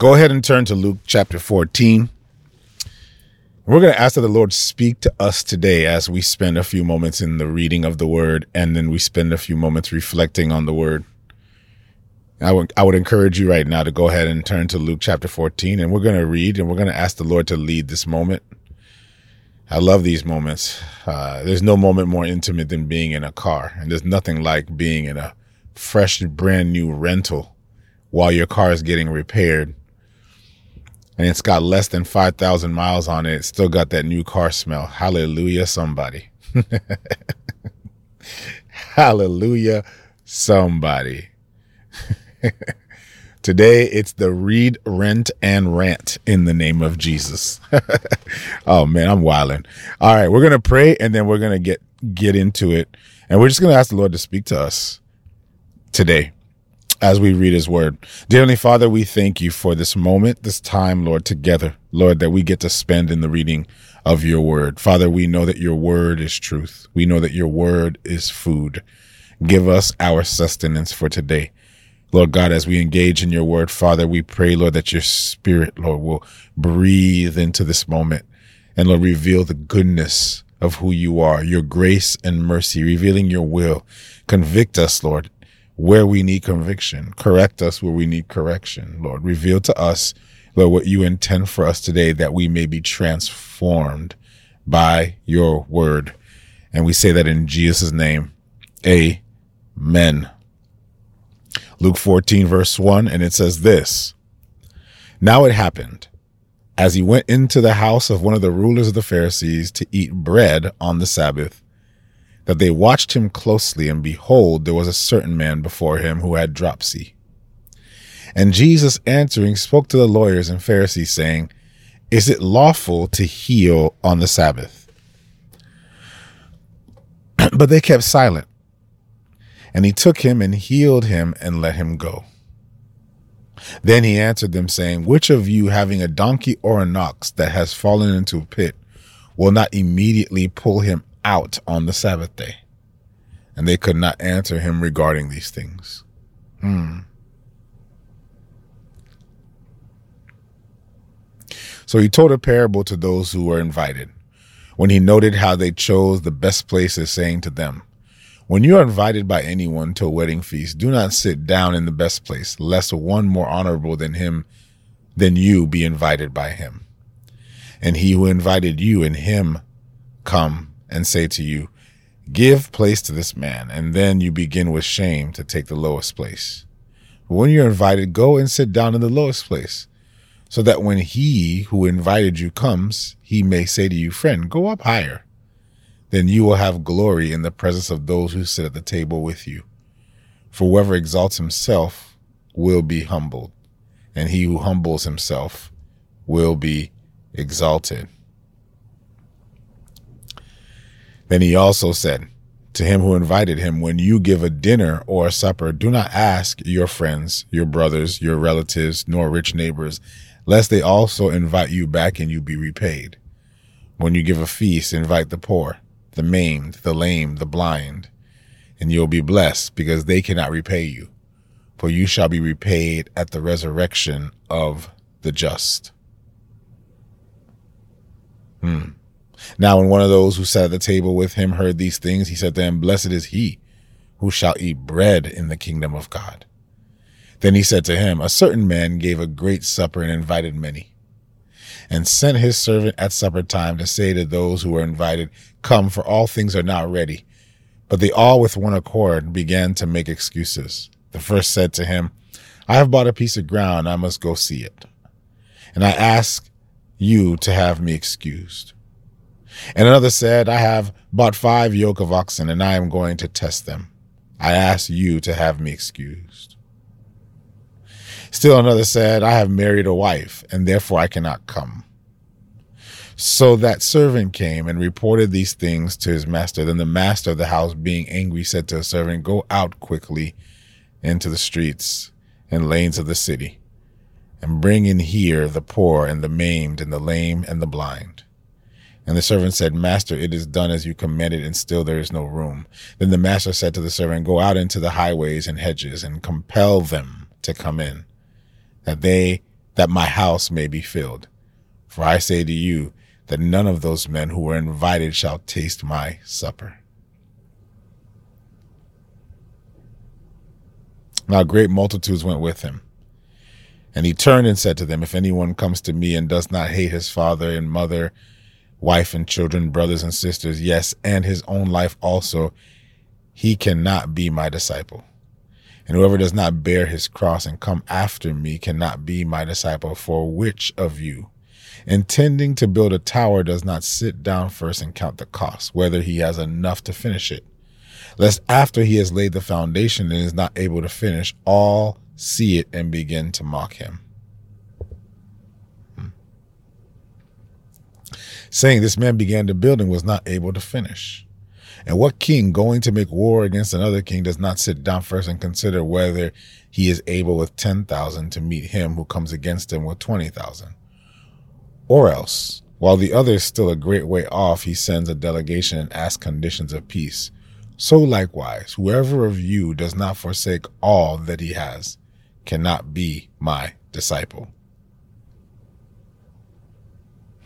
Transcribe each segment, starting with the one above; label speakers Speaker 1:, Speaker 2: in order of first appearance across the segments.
Speaker 1: Go ahead and turn to Luke chapter 14. We're going to ask that the Lord speak to us today as we spend a few moments in the reading of the word and then we spend a few moments reflecting on the word. I would, I would encourage you right now to go ahead and turn to Luke chapter 14 and we're going to read and we're going to ask the Lord to lead this moment. I love these moments. Uh, there's no moment more intimate than being in a car, and there's nothing like being in a fresh, brand new rental while your car is getting repaired. And it's got less than 5,000 miles on it. Still got that new car smell. Hallelujah, somebody. Hallelujah, somebody. Today it's the read, rent, and rant in the name of Jesus. oh man, I'm wilding. All right, we're gonna pray and then we're gonna get get into it, and we're just gonna ask the Lord to speak to us today as we read His Word. Dear Heavenly Father, we thank you for this moment, this time, Lord, together, Lord, that we get to spend in the reading of Your Word. Father, we know that Your Word is truth. We know that Your Word is food. Give us our sustenance for today. Lord God, as we engage in your word, Father, we pray, Lord, that your spirit, Lord, will breathe into this moment and, Lord, reveal the goodness of who you are, your grace and mercy, revealing your will. Convict us, Lord, where we need conviction. Correct us where we need correction, Lord. Reveal to us, Lord, what you intend for us today that we may be transformed by your word. And we say that in Jesus' name. Amen. Luke 14, verse 1, and it says this Now it happened, as he went into the house of one of the rulers of the Pharisees to eat bread on the Sabbath, that they watched him closely, and behold, there was a certain man before him who had dropsy. And Jesus answering spoke to the lawyers and Pharisees, saying, Is it lawful to heal on the Sabbath? but they kept silent. And he took him and healed him and let him go. Then he answered them, saying, Which of you, having a donkey or an ox that has fallen into a pit, will not immediately pull him out on the Sabbath day? And they could not answer him regarding these things. Hmm. So he told a parable to those who were invited. When he noted how they chose the best places, saying to them, when you are invited by anyone to a wedding feast, do not sit down in the best place, lest one more honorable than him than you be invited by him. And he who invited you and him come and say to you, Give place to this man, and then you begin with shame to take the lowest place. But when you're invited, go and sit down in the lowest place, so that when he who invited you comes, he may say to you, Friend, go up higher then you will have glory in the presence of those who sit at the table with you. For whoever exalts himself will be humbled, and he who humbles himself will be exalted. Then he also said to him who invited him, When you give a dinner or a supper, do not ask your friends, your brothers, your relatives, nor rich neighbors, lest they also invite you back and you be repaid. When you give a feast, invite the poor the maimed, the lame, the blind, and you'll be blessed because they cannot repay you, for you shall be repaid at the resurrection of the just. Hmm. Now, when one of those who sat at the table with him heard these things, he said to him, Blessed is he who shall eat bread in the kingdom of God. Then he said to him, A certain man gave a great supper and invited many and sent his servant at supper time to say to those who were invited, Come, for all things are now ready. But they all with one accord began to make excuses. The first said to him, I have bought a piece of ground, I must go see it. And I ask you to have me excused. And another said, I have bought five yoke of oxen, and I am going to test them. I ask you to have me excused. Still another said, I have married a wife, and therefore I cannot come. So that servant came and reported these things to his master. Then the master of the house, being angry, said to the servant, Go out quickly into the streets and lanes of the city, and bring in here the poor and the maimed and the lame and the blind. And the servant said, Master, it is done as you commanded, and still there is no room. Then the master said to the servant, Go out into the highways and hedges and compel them to come in that they that my house may be filled. For I say to you that none of those men who were invited shall taste my supper. Now great multitudes went with him. And he turned and said to them, If anyone comes to me and does not hate his father and mother, wife and children, brothers and sisters, yes, and his own life also, he cannot be my disciple. And whoever does not bear his cross and come after me cannot be my disciple. For which of you, intending to build a tower, does not sit down first and count the cost, whether he has enough to finish it? Lest after he has laid the foundation and is not able to finish, all see it and begin to mock him. Saying this man began to build and was not able to finish. And what king going to make war against another king does not sit down first and consider whether he is able with 10,000 to meet him who comes against him with 20,000? Or else, while the other is still a great way off, he sends a delegation and asks conditions of peace. So likewise, whoever of you does not forsake all that he has cannot be my disciple.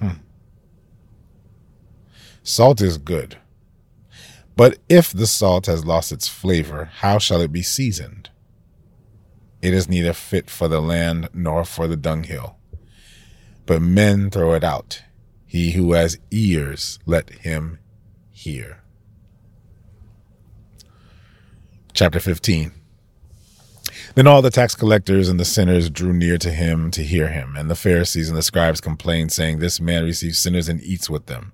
Speaker 1: Hmm. Salt is good. But if the salt has lost its flavor, how shall it be seasoned? It is neither fit for the land nor for the dunghill. But men throw it out. He who has ears, let him hear. Chapter 15 Then all the tax collectors and the sinners drew near to him to hear him, and the Pharisees and the scribes complained, saying, This man receives sinners and eats with them.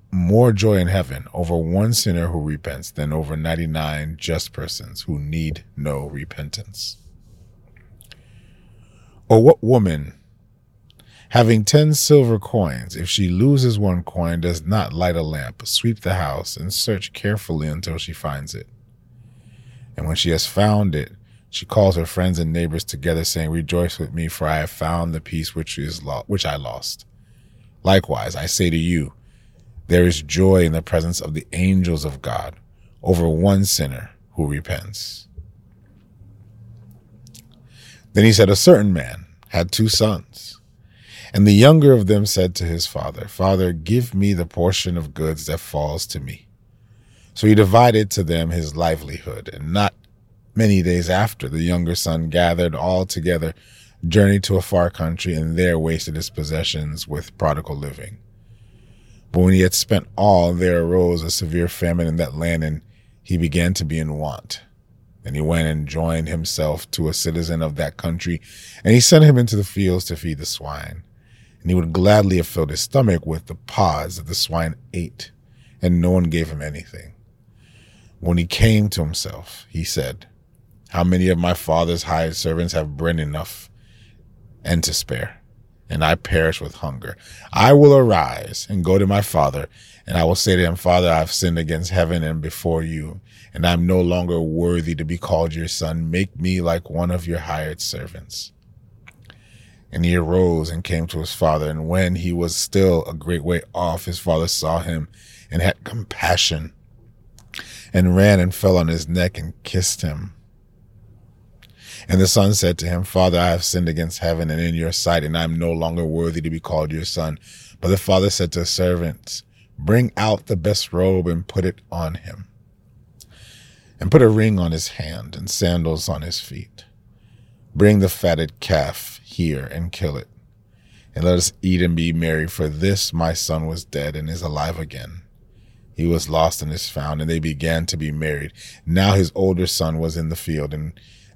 Speaker 1: more joy in heaven over one sinner who repents than over 99 just persons who need no repentance. Or what woman, having 10 silver coins, if she loses one coin, does not light a lamp, sweep the house, and search carefully until she finds it? And when she has found it, she calls her friends and neighbors together, saying, Rejoice with me, for I have found the piece which is lo- which I lost. Likewise, I say to you, there is joy in the presence of the angels of God over one sinner who repents. Then he said, A certain man had two sons. And the younger of them said to his father, Father, give me the portion of goods that falls to me. So he divided to them his livelihood. And not many days after, the younger son gathered all together, journeyed to a far country, and there wasted his possessions with prodigal living. But when he had spent all, there arose a severe famine in that land, and he began to be in want. And he went and joined himself to a citizen of that country, and he sent him into the fields to feed the swine. And he would gladly have filled his stomach with the pods that the swine ate, and no one gave him anything. When he came to himself, he said, How many of my father's hired servants have bread enough and to spare? And I perish with hunger. I will arise and go to my father, and I will say to him, Father, I have sinned against heaven and before you, and I am no longer worthy to be called your son. Make me like one of your hired servants. And he arose and came to his father. And when he was still a great way off, his father saw him and had compassion and ran and fell on his neck and kissed him. And the son said to him, Father, I have sinned against heaven and in your sight, and I am no longer worthy to be called your son. But the father said to the servants, Bring out the best robe and put it on him, and put a ring on his hand and sandals on his feet. Bring the fatted calf here and kill it, and let us eat and be merry, for this my son was dead and is alive again. He was lost and is found, and they began to be married. Now his older son was in the field, and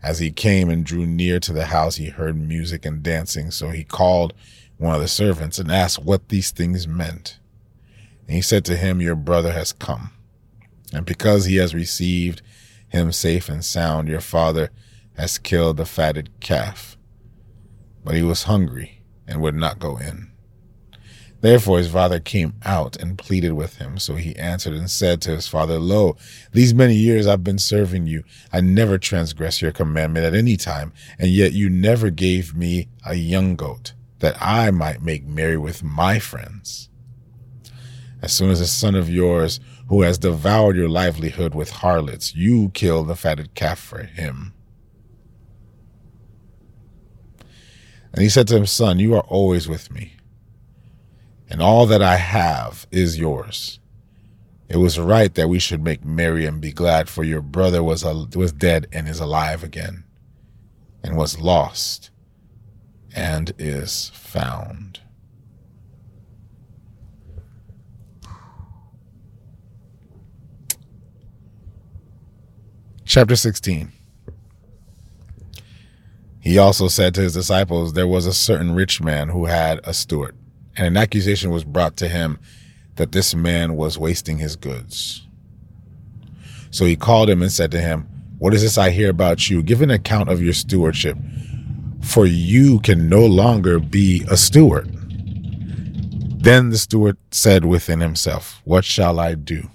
Speaker 1: as he came and drew near to the house, he heard music and dancing. So he called one of the servants and asked what these things meant. And he said to him, Your brother has come. And because he has received him safe and sound, your father has killed the fatted calf. But he was hungry and would not go in. Therefore his father came out and pleaded with him. So he answered and said to his father, Lo, these many years I've been serving you. I never transgressed your commandment at any time, and yet you never gave me a young goat, that I might make merry with my friends. As soon as a son of yours, who has devoured your livelihood with harlots, you kill the fatted calf for him. And he said to him, Son, you are always with me and all that I have is yours. It was right that we should make merry and be glad, for your brother was a, was dead and is alive again, and was lost and is found. Chapter 16. He also said to his disciples, There was a certain rich man who had a steward and an accusation was brought to him that this man was wasting his goods. So he called him and said to him, What is this I hear about you? Give an account of your stewardship, for you can no longer be a steward. Then the steward said within himself, What shall I do?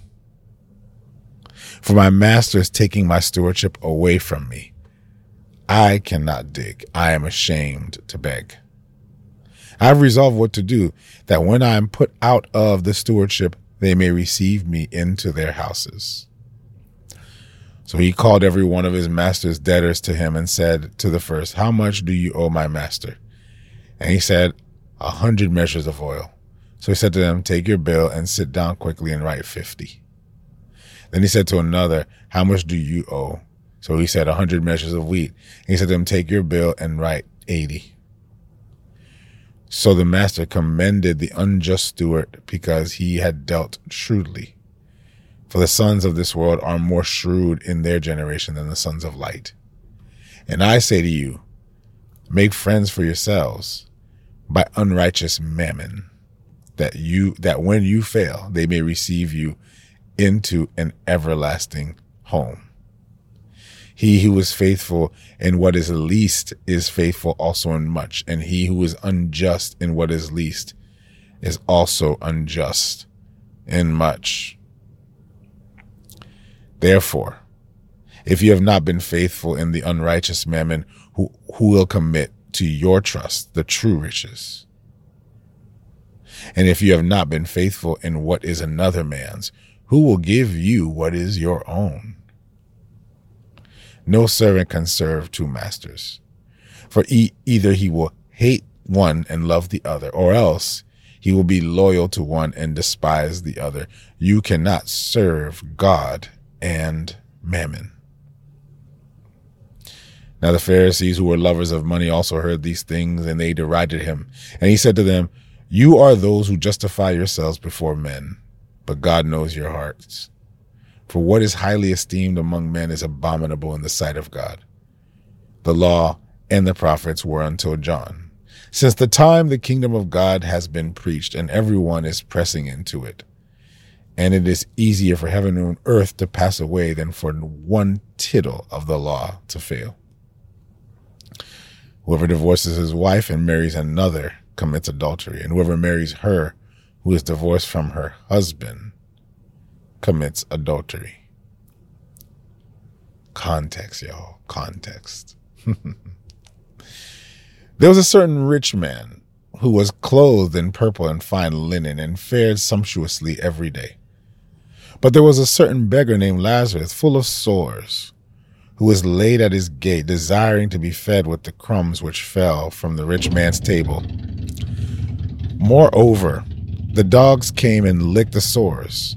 Speaker 1: For my master is taking my stewardship away from me. I cannot dig. I am ashamed to beg. I have resolved what to do, that when I am put out of the stewardship, they may receive me into their houses. So he called every one of his master's debtors to him and said to the first, How much do you owe my master? And he said, A hundred measures of oil. So he said to them, Take your bill and sit down quickly and write fifty. Then he said to another, How much do you owe? So he said, A hundred measures of wheat. And he said to him, Take your bill and write eighty. So the master commended the unjust steward because he had dealt shrewdly. For the sons of this world are more shrewd in their generation than the sons of light. And I say to you, make friends for yourselves by unrighteous mammon, that you that when you fail, they may receive you into an everlasting home. He who is faithful in what is least is faithful also in much, and he who is unjust in what is least is also unjust in much. Therefore, if you have not been faithful in the unrighteous mammon, who, who will commit to your trust the true riches? And if you have not been faithful in what is another man's, who will give you what is your own? No servant can serve two masters. For e- either he will hate one and love the other, or else he will be loyal to one and despise the other. You cannot serve God and mammon. Now the Pharisees who were lovers of money also heard these things and they derided him. And he said to them, You are those who justify yourselves before men, but God knows your hearts. For what is highly esteemed among men is abominable in the sight of God. The law and the prophets were until John. Since the time the kingdom of God has been preached and everyone is pressing into it. And it is easier for heaven and earth to pass away than for one tittle of the law to fail. Whoever divorces his wife and marries another commits adultery, and whoever marries her who is divorced from her husband commits adultery. Context, y'all. Context. there was a certain rich man who was clothed in purple and fine linen and fared sumptuously every day. But there was a certain beggar named Lazarus, full of sores, who was laid at his gate, desiring to be fed with the crumbs which fell from the rich man's table. Moreover, the dogs came and licked the sores.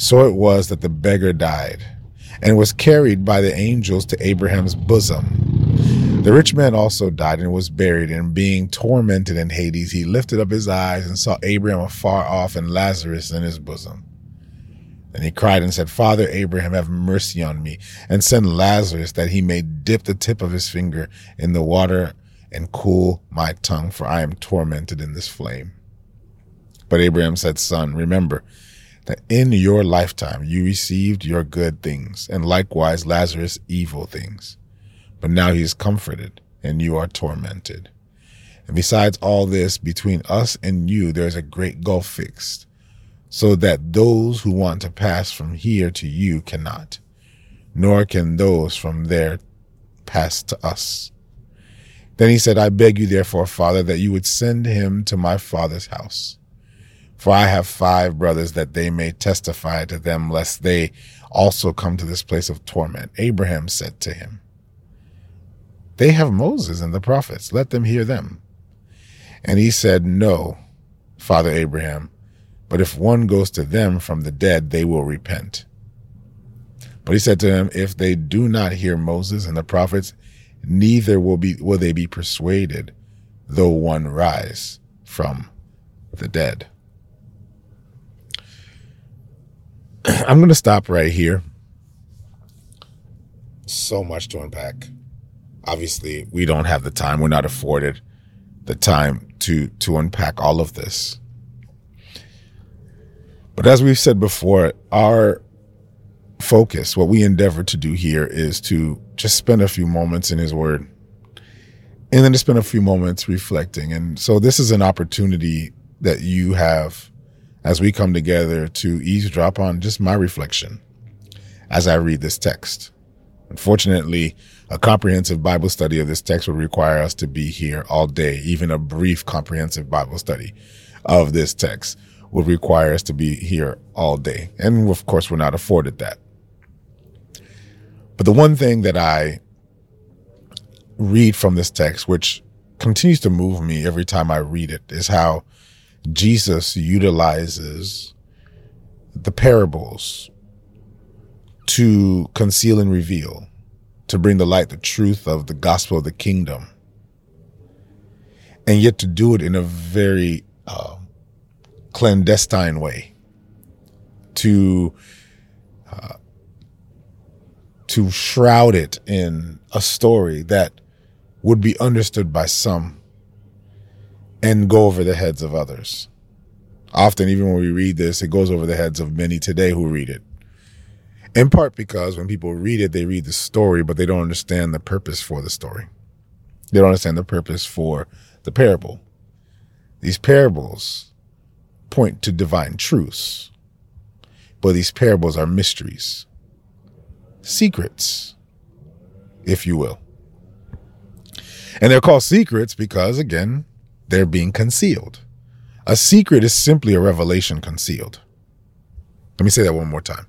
Speaker 1: So it was that the beggar died and was carried by the angels to Abraham's bosom. The rich man also died and was buried, and being tormented in Hades, he lifted up his eyes and saw Abraham afar off and Lazarus in his bosom. Then he cried and said, Father Abraham, have mercy on me, and send Lazarus that he may dip the tip of his finger in the water and cool my tongue, for I am tormented in this flame. But Abraham said, Son, remember, that in your lifetime you received your good things, and likewise Lazarus evil things. But now he is comforted, and you are tormented. And besides all this, between us and you, there's a great gulf fixed, so that those who want to pass from here to you cannot, nor can those from there pass to us. Then he said, I beg you, therefore, Father, that you would send him to my father's house. For I have five brothers that they may testify to them, lest they also come to this place of torment. Abraham said to him, They have Moses and the prophets. Let them hear them. And he said, No, Father Abraham, but if one goes to them from the dead, they will repent. But he said to him, If they do not hear Moses and the prophets, neither will be will they be persuaded, though one rise from the dead. I'm going to stop right here. So much to unpack. Obviously, we don't have the time. We're not afforded the time to to unpack all of this. But as we've said before, our focus, what we endeavor to do here is to just spend a few moments in his word and then to spend a few moments reflecting. And so this is an opportunity that you have as we come together to eavesdrop on just my reflection as I read this text. Unfortunately, a comprehensive Bible study of this text would require us to be here all day. Even a brief comprehensive Bible study of this text would require us to be here all day. And of course, we're not afforded that. But the one thing that I read from this text, which continues to move me every time I read it, is how Jesus utilizes the parables to conceal and reveal to bring to light the truth of the gospel of the kingdom, and yet to do it in a very uh, clandestine way, to uh, to shroud it in a story that would be understood by some and go over the heads of others. Often, even when we read this, it goes over the heads of many today who read it. In part because when people read it, they read the story, but they don't understand the purpose for the story. They don't understand the purpose for the parable. These parables point to divine truths, but these parables are mysteries, secrets, if you will. And they're called secrets because, again, they're being concealed. A secret is simply a revelation concealed. Let me say that one more time.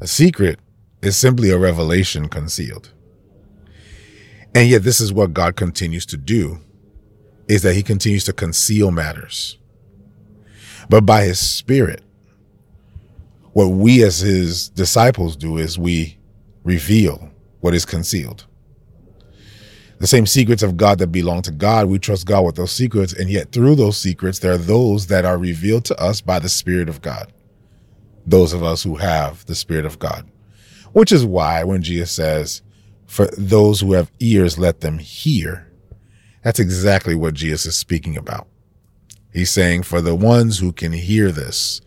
Speaker 1: A secret is simply a revelation concealed. And yet this is what God continues to do is that he continues to conceal matters. But by his spirit, what we as his disciples do is we reveal what is concealed. The same secrets of God that belong to God, we trust God with those secrets. And yet through those secrets, there are those that are revealed to us by the spirit of God those of us who have the Spirit of God. Which is why when Jesus says, for those who have ears, let them hear, that's exactly what Jesus is speaking about. He's saying, for the ones who can hear this,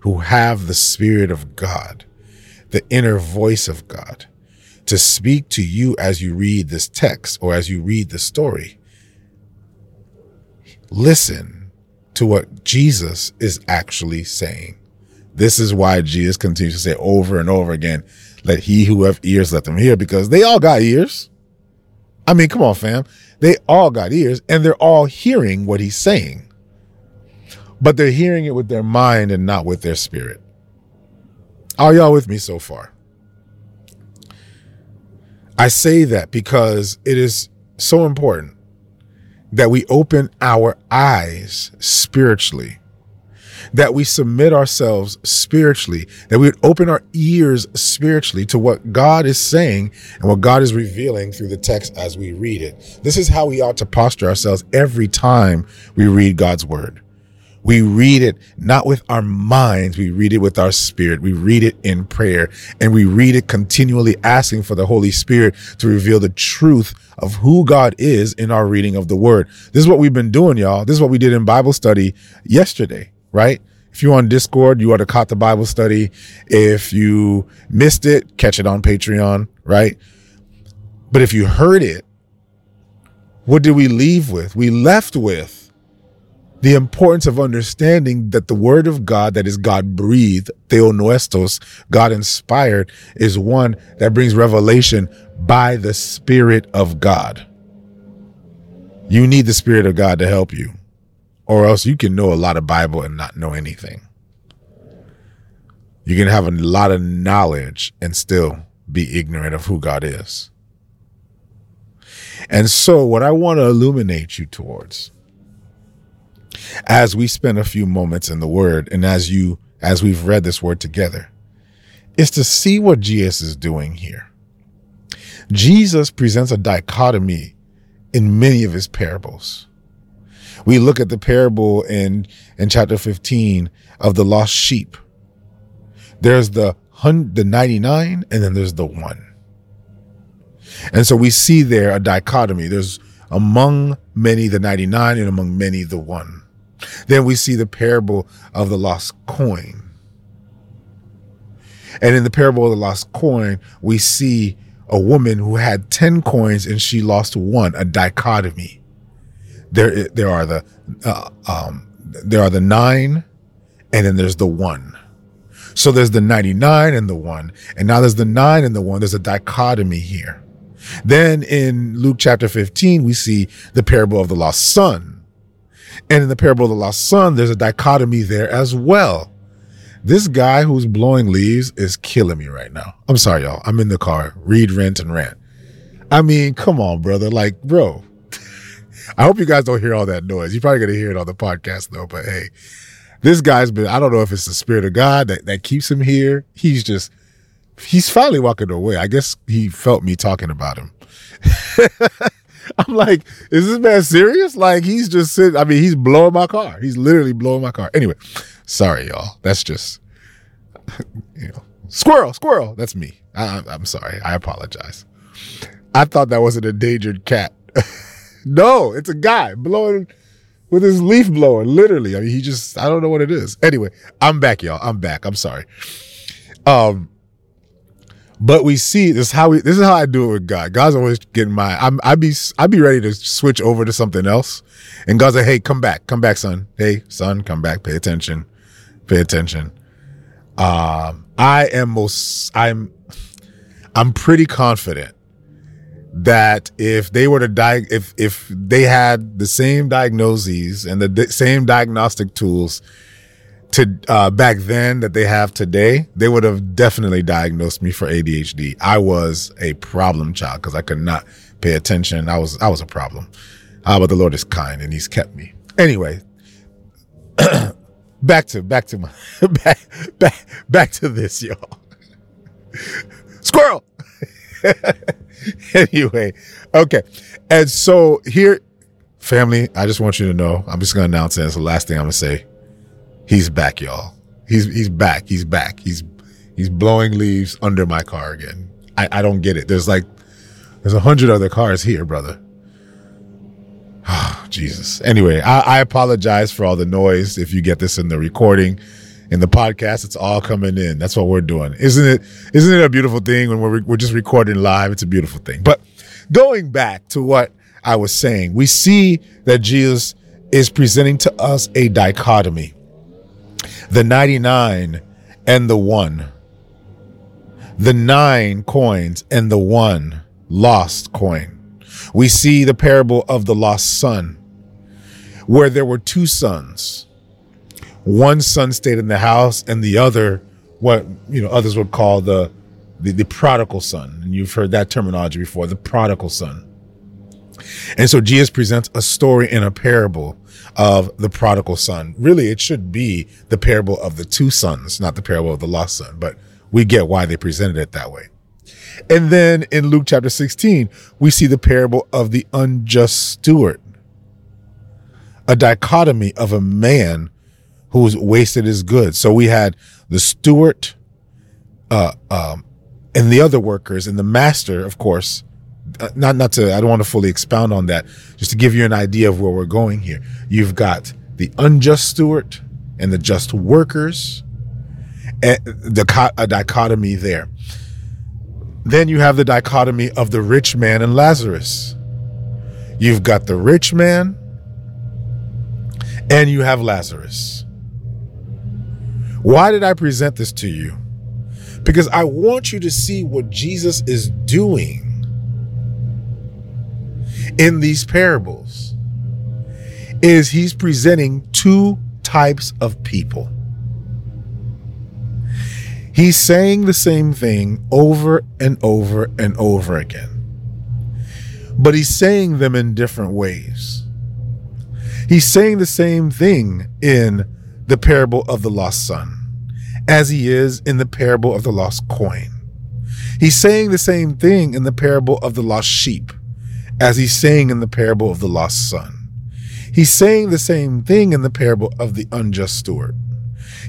Speaker 1: who have the Spirit of God, the inner voice of God, to speak to you as you read this text or as you read the story, listen to what Jesus is actually saying. This is why Jesus continues to say over and over again, let he who have ears let them hear, because they all got ears. I mean, come on, fam. They all got ears and they're all hearing what he's saying. But they're hearing it with their mind and not with their spirit. Are y'all with me so far? I say that because it is so important that we open our eyes spiritually that we submit ourselves spiritually, that we would open our ears spiritually to what God is saying and what God is revealing through the text as we read it. This is how we ought to posture ourselves every time we read God's word. We read it not with our minds. We read it with our spirit. We read it in prayer and we read it continually asking for the Holy Spirit to reveal the truth of who God is in our reading of the word. This is what we've been doing, y'all. This is what we did in Bible study yesterday right? If you're on Discord, you ought to caught the Bible study. If you missed it, catch it on Patreon, right? But if you heard it, what did we leave with? We left with the importance of understanding that the word of God, that is God breathed, Theopneustos, God inspired, is one that brings revelation by the Spirit of God. You need the Spirit of God to help you, or else you can know a lot of Bible and not know anything. You can have a lot of knowledge and still be ignorant of who God is. And so, what I want to illuminate you towards as we spend a few moments in the Word and as you, as we've read this Word together, is to see what Jesus is doing here. Jesus presents a dichotomy in many of his parables. We look at the parable in, in chapter 15 of the lost sheep. There's the, the 99 and then there's the one. And so we see there a dichotomy. There's among many the 99 and among many the one. Then we see the parable of the lost coin. And in the parable of the lost coin, we see a woman who had 10 coins and she lost one, a dichotomy. There, there are the, uh, um, there are the nine and then there's the one. So there's the 99 and the one. And now there's the nine and the one. There's a dichotomy here. Then in Luke chapter 15, we see the parable of the lost son. And in the parable of the lost son, there's a dichotomy there as well. This guy who's blowing leaves is killing me right now. I'm sorry, y'all. I'm in the car. Read, rent, and rant. I mean, come on, brother. Like, bro. I hope you guys don't hear all that noise. You're probably gonna hear it on the podcast though, but hey, this guy's been, I don't know if it's the spirit of God that, that keeps him here. He's just he's finally walking away. I guess he felt me talking about him. I'm like, is this man serious? Like he's just sitting, I mean, he's blowing my car. He's literally blowing my car. Anyway, sorry, y'all. That's just, you know, squirrel, squirrel. That's me. I, I'm sorry. I apologize. I thought that was an endangered cat. no, it's a guy blowing with his leaf blower, literally. I mean, he just, I don't know what it is. Anyway, I'm back, y'all. I'm back. I'm sorry. Um, but we see this is how we this is how I do it with God. God's always getting my I'm I be I be ready to switch over to something else. And God's like, hey, come back, come back, son. Hey, son, come back, pay attention. Pay attention. Um, I am most I'm I'm pretty confident that if they were to die if if they had the same diagnoses and the same diagnostic tools to uh, back then that they have today, they would have definitely diagnosed me for ADHD. I was a problem child because I could not pay attention. I was I was a problem. Uh, but the Lord is kind and He's kept me. Anyway, back to back to my back back back to this, y'all. Squirrel. anyway, okay, and so here, family, I just want you to know. I'm just gonna announce it. It's the last thing I'm gonna say He's back, y'all. He's he's back. He's back. He's he's blowing leaves under my car again. I, I don't get it. There's like there's a hundred other cars here, brother. Oh, Jesus. Anyway, I, I apologize for all the noise. If you get this in the recording, in the podcast, it's all coming in. That's what we're doing. Isn't it? Isn't it a beautiful thing when we're, we're just recording live? It's a beautiful thing. But going back to what I was saying, we see that Jesus is presenting to us a dichotomy the 99 and the one, the nine coins and the one lost coin. We see the parable of the lost son, where there were two sons. One son stayed in the house, and the other, what you know, others would call the, the, the prodigal son. And you've heard that terminology before, the prodigal son. And so Jesus presents a story in a parable of the prodigal son. Really, it should be the parable of the two sons, not the parable of the lost son, but we get why they presented it that way. And then in Luke chapter 16, we see the parable of the unjust steward, a dichotomy of a man who's wasted his goods. So we had the steward, uh, um, and the other workers, and the master, of course, Uh, not not to I don't want to fully expound on that. Just to give you an idea of where we're going here. You've got the unjust steward and the just workers, and the a dichotomy there. Then you have the dichotomy of the rich man and Lazarus. You've got the rich man, and you have Lazarus. Why did I present this to you? Because I want you to see what Jesus is doing in these parables is he's presenting two types of people. He's saying the same thing over and over and over again. But he's saying them in different ways. He's saying the same thing in the parable of the lost son as he is in the parable of the lost coin. He's saying the same thing in the parable of the lost sheep as he's saying in the parable of the lost son. He's saying the same thing in the parable of the unjust steward.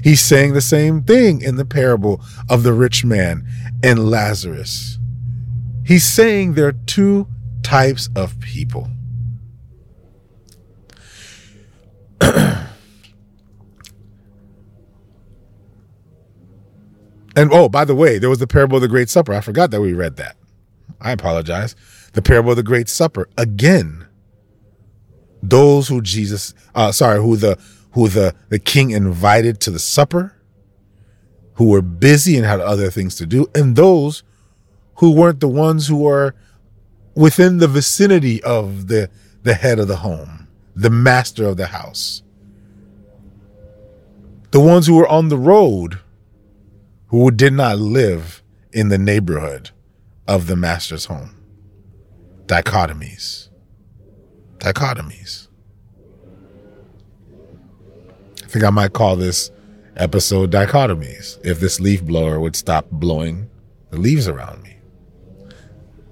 Speaker 1: He's saying the same thing in the parable of the rich man and Lazarus. He's saying there are two types of people. and oh, by the way, there was the parable of the Great Supper. I forgot that we read that. I apologize. The parable of the Great Supper. Again, those who Jesus, uh, sorry, who the who the the king invited to the supper, who were busy and had other things to do, and those who weren't the ones who were within the vicinity of the the head of the home, the master of the house. The ones who were on the road who did not live in the neighborhood of the master's home. Dichotomies. Dichotomies. I think I might call this episode Dichotomies if this leaf blower would stop blowing the leaves around me.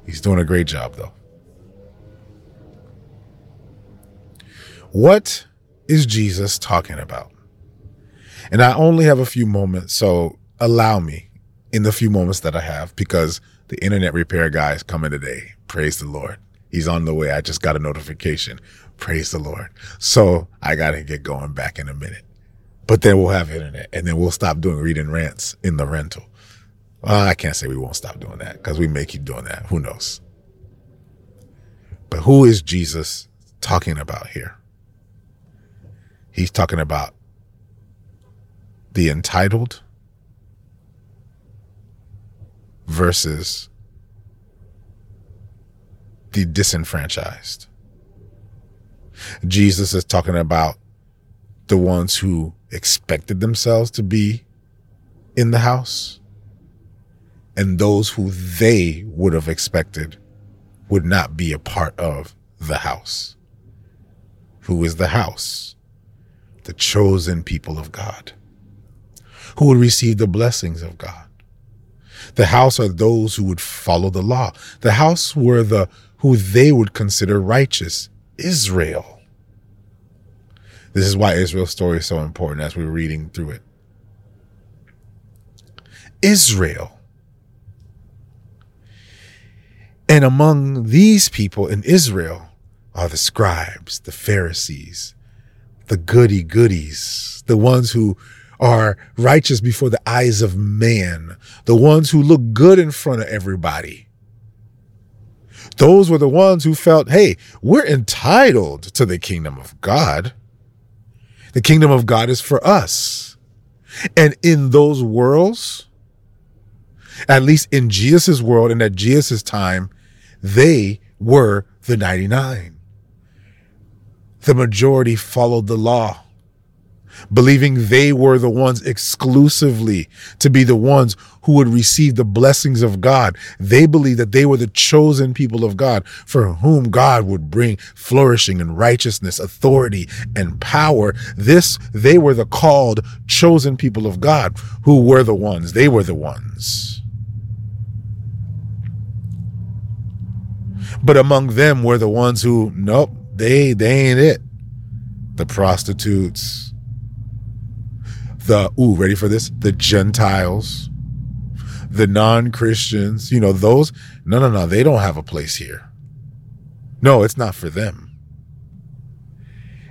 Speaker 1: He's doing a great job, though. What is Jesus talking about? And I only have a few moments, so allow me in the few moments that I have because the internet repair guy is coming today. Praise the Lord. He's on the way. I just got a notification. Praise the Lord. So I got to get going back in a minute. But then we'll have internet and then we'll stop doing reading rants in the rental. Well, I can't say we won't stop doing that because we may keep doing that. Who knows? But who is Jesus talking about here? He's talking about the entitled versus the disenfranchised. Jesus is talking about the ones who expected themselves to be in the house and those who they would have expected would not be a part of the house. Who is the house? The chosen people of God, who would receive the blessings of God. The house are those who would follow the law. The house were the who they would consider righteous, Israel. This is why Israel's story is so important as we're reading through it. Israel. And among these people in Israel are the scribes, the Pharisees, the goody goodies, the ones who are righteous before the eyes of man, the ones who look good in front of everybody. Those were the ones who felt, hey, we're entitled to the kingdom of God. The kingdom of God is for us. And in those worlds, at least in Jesus' world and at Jesus' time, they were the 99. The majority followed the law believing they were the ones exclusively to be the ones who would receive the blessings of God. They believed that they were the chosen people of God for whom God would bring flourishing and righteousness, authority and power. This, they were the called chosen people of God who were the ones. They were the ones. But among them were the ones who, nope, they, they ain't it. The prostitutes, the ooh, ready for this? The Gentiles, the non-Christians, you know, those no no no, they don't have a place here. No, it's not for them.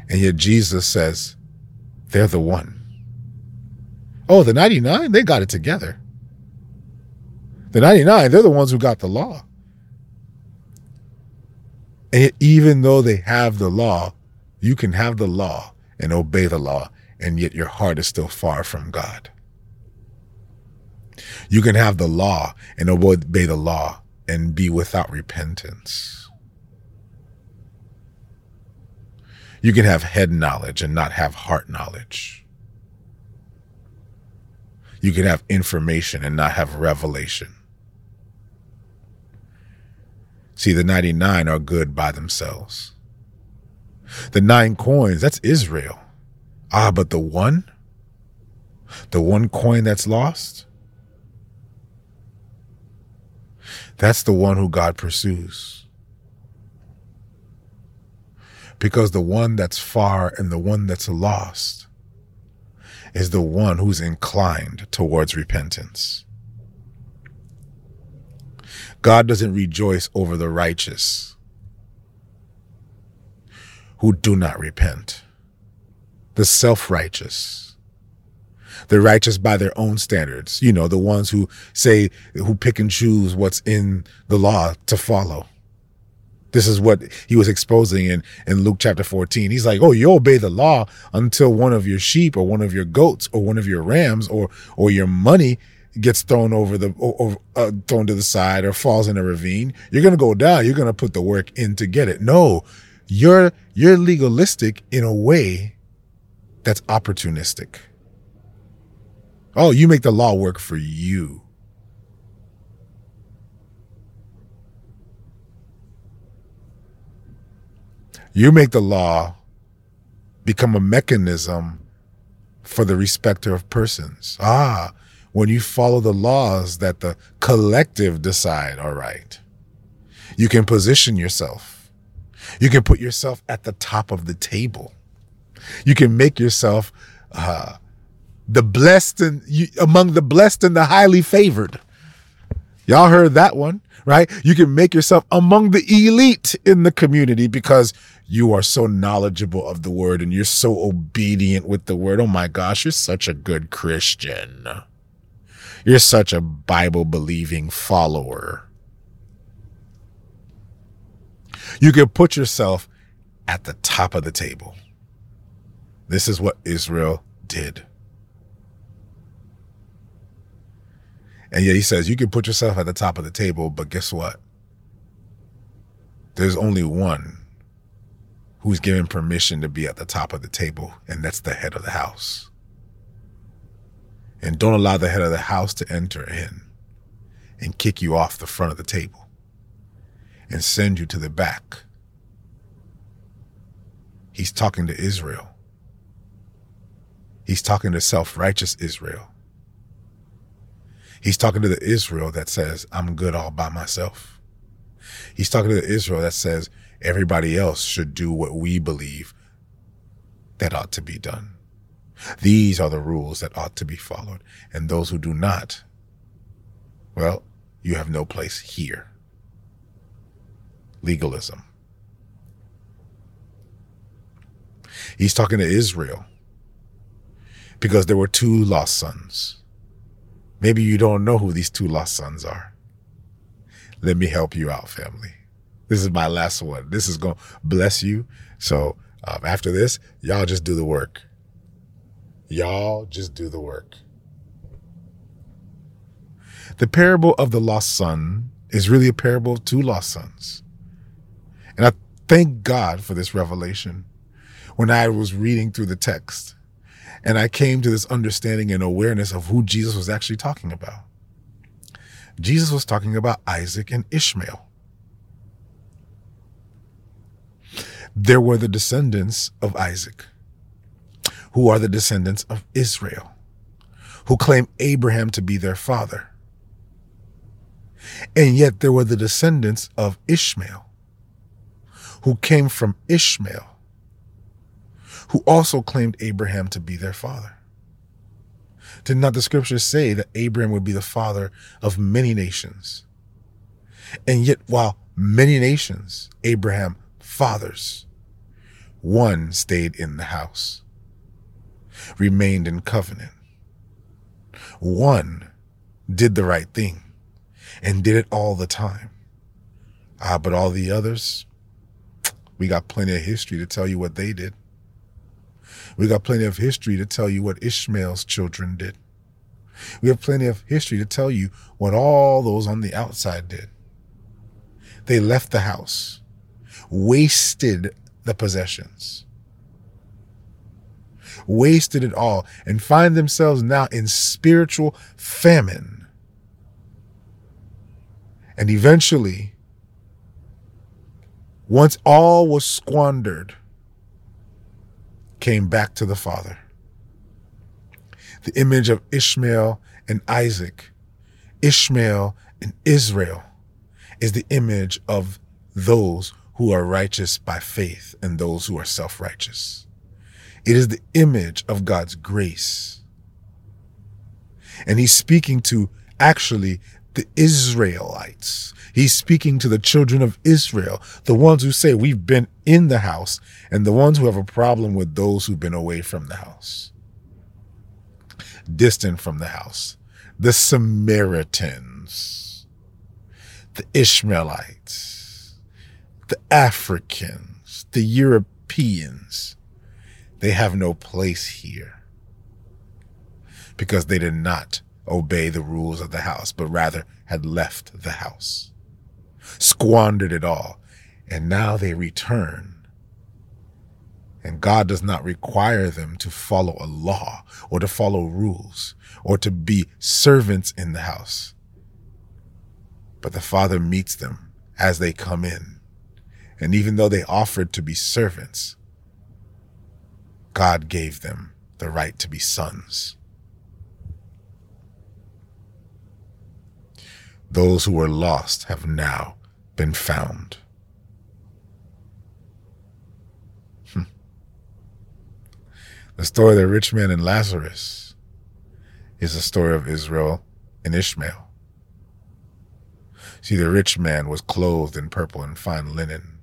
Speaker 1: And yet Jesus says they're the one. Oh, the 99, they got it together. The 99, they're the ones who got the law. And even though they have the law, you can have the law and obey the law, and yet your heart is still far from God. You can have the law and obey the law and be without repentance. You can have head knowledge and not have heart knowledge. You can have information and not have revelation. See, the 99 are good by themselves. The nine coins, that's Israel. Ah, but the one, the one coin that's lost, that's the one who God pursues. Because the one that's far and the one that's lost is the one who's inclined towards repentance. God doesn't rejoice over the righteous who do not repent, the self righteous, the righteous by their own standards, you know, the ones who say, who pick and choose what's in the law to follow. This is what he was exposing in, in Luke chapter 14. He's like, Oh, you obey the law until one of your sheep or one of your goats or one of your rams or, or your money gets thrown over the, or, uh, thrown to the side or falls in a ravine. You're going to go down. You're going to put the work in to get it. No, you're, you're legalistic in a way that's opportunistic. Oh, you make the law work for you. You make the law become a mechanism for the respecter of persons. Ah, when you follow the laws that the collective decide are right, you can position yourself. You can put yourself at the top of the table. You can make yourself uh, the blessed and you, among the blessed and the highly favored. Y'all heard that one, right? You can make yourself among the elite in the community because you are so knowledgeable of the word and you're so obedient with the word. Oh my gosh, you're such a good Christian. You're such a Bible believing follower. You can put yourself at the top of the table. This is what Israel did. And yet he says, you can put yourself at the top of the table, but guess what? There's only one who's given permission to be at the top of the table, and that's the head of the house. And don't allow the head of the house to enter in and kick you off the front of the table and send you to the back. He's talking to Israel. He's talking to self righteous Israel. He's talking to the Israel that says, I'm good all by myself. He's talking to the Israel that says, everybody else should do what we believe that ought to be done. These are the rules that ought to be followed. And those who do not, well, you have no place here. Legalism. He's talking to Israel because there were two lost sons. Maybe you don't know who these two lost sons are. Let me help you out, family. This is my last one. This is going to bless you. So um, after this, y'all just do the work. Y'all just do the work. The parable of the lost son is really a parable of two lost sons. And I thank God for this revelation when I was reading through the text and I came to this understanding and awareness of who Jesus was actually talking about. Jesus was talking about Isaac and Ishmael. There were the descendants of Isaac, who are the descendants of Israel, who claim Abraham to be their father. And yet there were the descendants of Ishmael, who came from Ishmael, who also claimed Abraham to be their father. Did not the scriptures say that Abraham would be the father of many nations? And yet, while many nations, Abraham fathers, one stayed in the house, remained in covenant. One did the right thing and did it all the time. Ah, but all the others, We got plenty of history to tell you what they did. We got plenty of history to tell you what Ishmael's children did. We have plenty of history to tell you what all those on the outside did. They left the house, wasted the possessions, wasted it all, and find themselves now in spiritual famine. And eventually, once all was squandered, came back to the Father. The image of Ishmael and Isaac, Ishmael and Israel, is the image of those who are righteous by faith and those who are self righteous. It is the image of God's grace. And he's speaking to actually the Israelites. He's speaking to the children of Israel, the ones who say we've been in the house and the ones who have a problem with those who've been away from the house, distant from the house, the Samaritans, the Ishmaelites, the Africans, the Europeans. They have no place here because they did not obey the rules of the house, but rather had left the house, squandered it all, and now they return. And God does not require them to follow a law or to follow rules or to be servants in the house. But the Father meets them as they come in. And even though they offered to be servants, God gave them the right to be sons. Those who were lost have now been found. Hmm. The story of the rich man and Lazarus is the story of Israel and Ishmael. See, the rich man was clothed in purple and fine linen.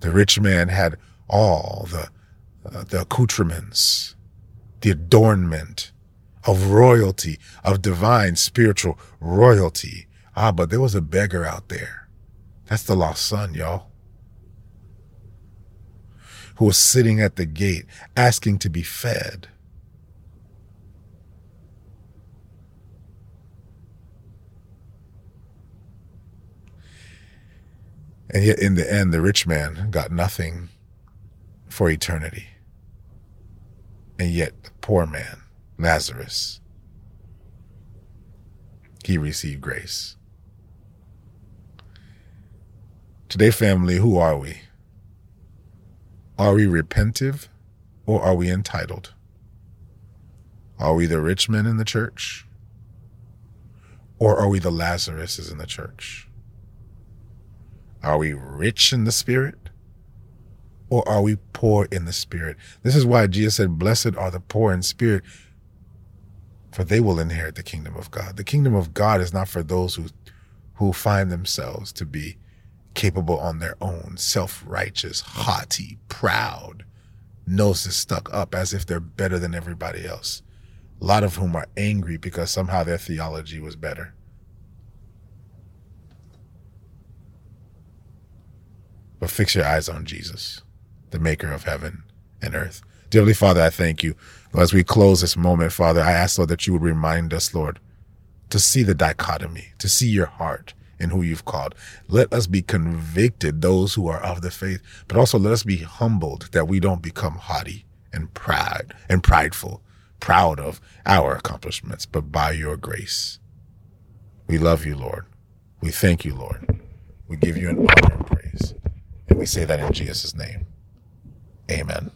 Speaker 1: The rich man had all the uh, the accoutrements, the adornment of royalty, of divine spiritual royalty. Ah, but there was a beggar out there. That's the lost son, y'all. Who was sitting at the gate asking to be fed. And yet, in the end, the rich man got nothing for eternity. And yet, the poor man, Lazarus, he received grace. Today, family, who are we? Are we repentive or are we entitled? Are we the rich men in the church? Or are we the Lazaruses in the church? Are we rich in the spirit? or are we poor in the spirit? This is why Jesus said, Blessed are the poor in spirit, for they will inherit the kingdom of God. The kingdom of God is not for those who, who find themselves to be capable on their own, self righteous, haughty, proud, noses stuck up as if they're better than everybody else. A lot of whom are angry because somehow their theology was better. But fix your eyes on Jesus the maker of heaven and earth. Dearly Father, I thank you. As we close this moment, Father, I ask, Lord, that you would remind us, Lord, to see the dichotomy, to see your heart in who you've called. Let us be convicted, those who are of the faith, but also let us be humbled that we don't become haughty and proud and prideful, proud of our accomplishments, but by your grace. We love you, Lord. We thank you, Lord. We give you an honor and praise. And we say that in Jesus' name. Amen.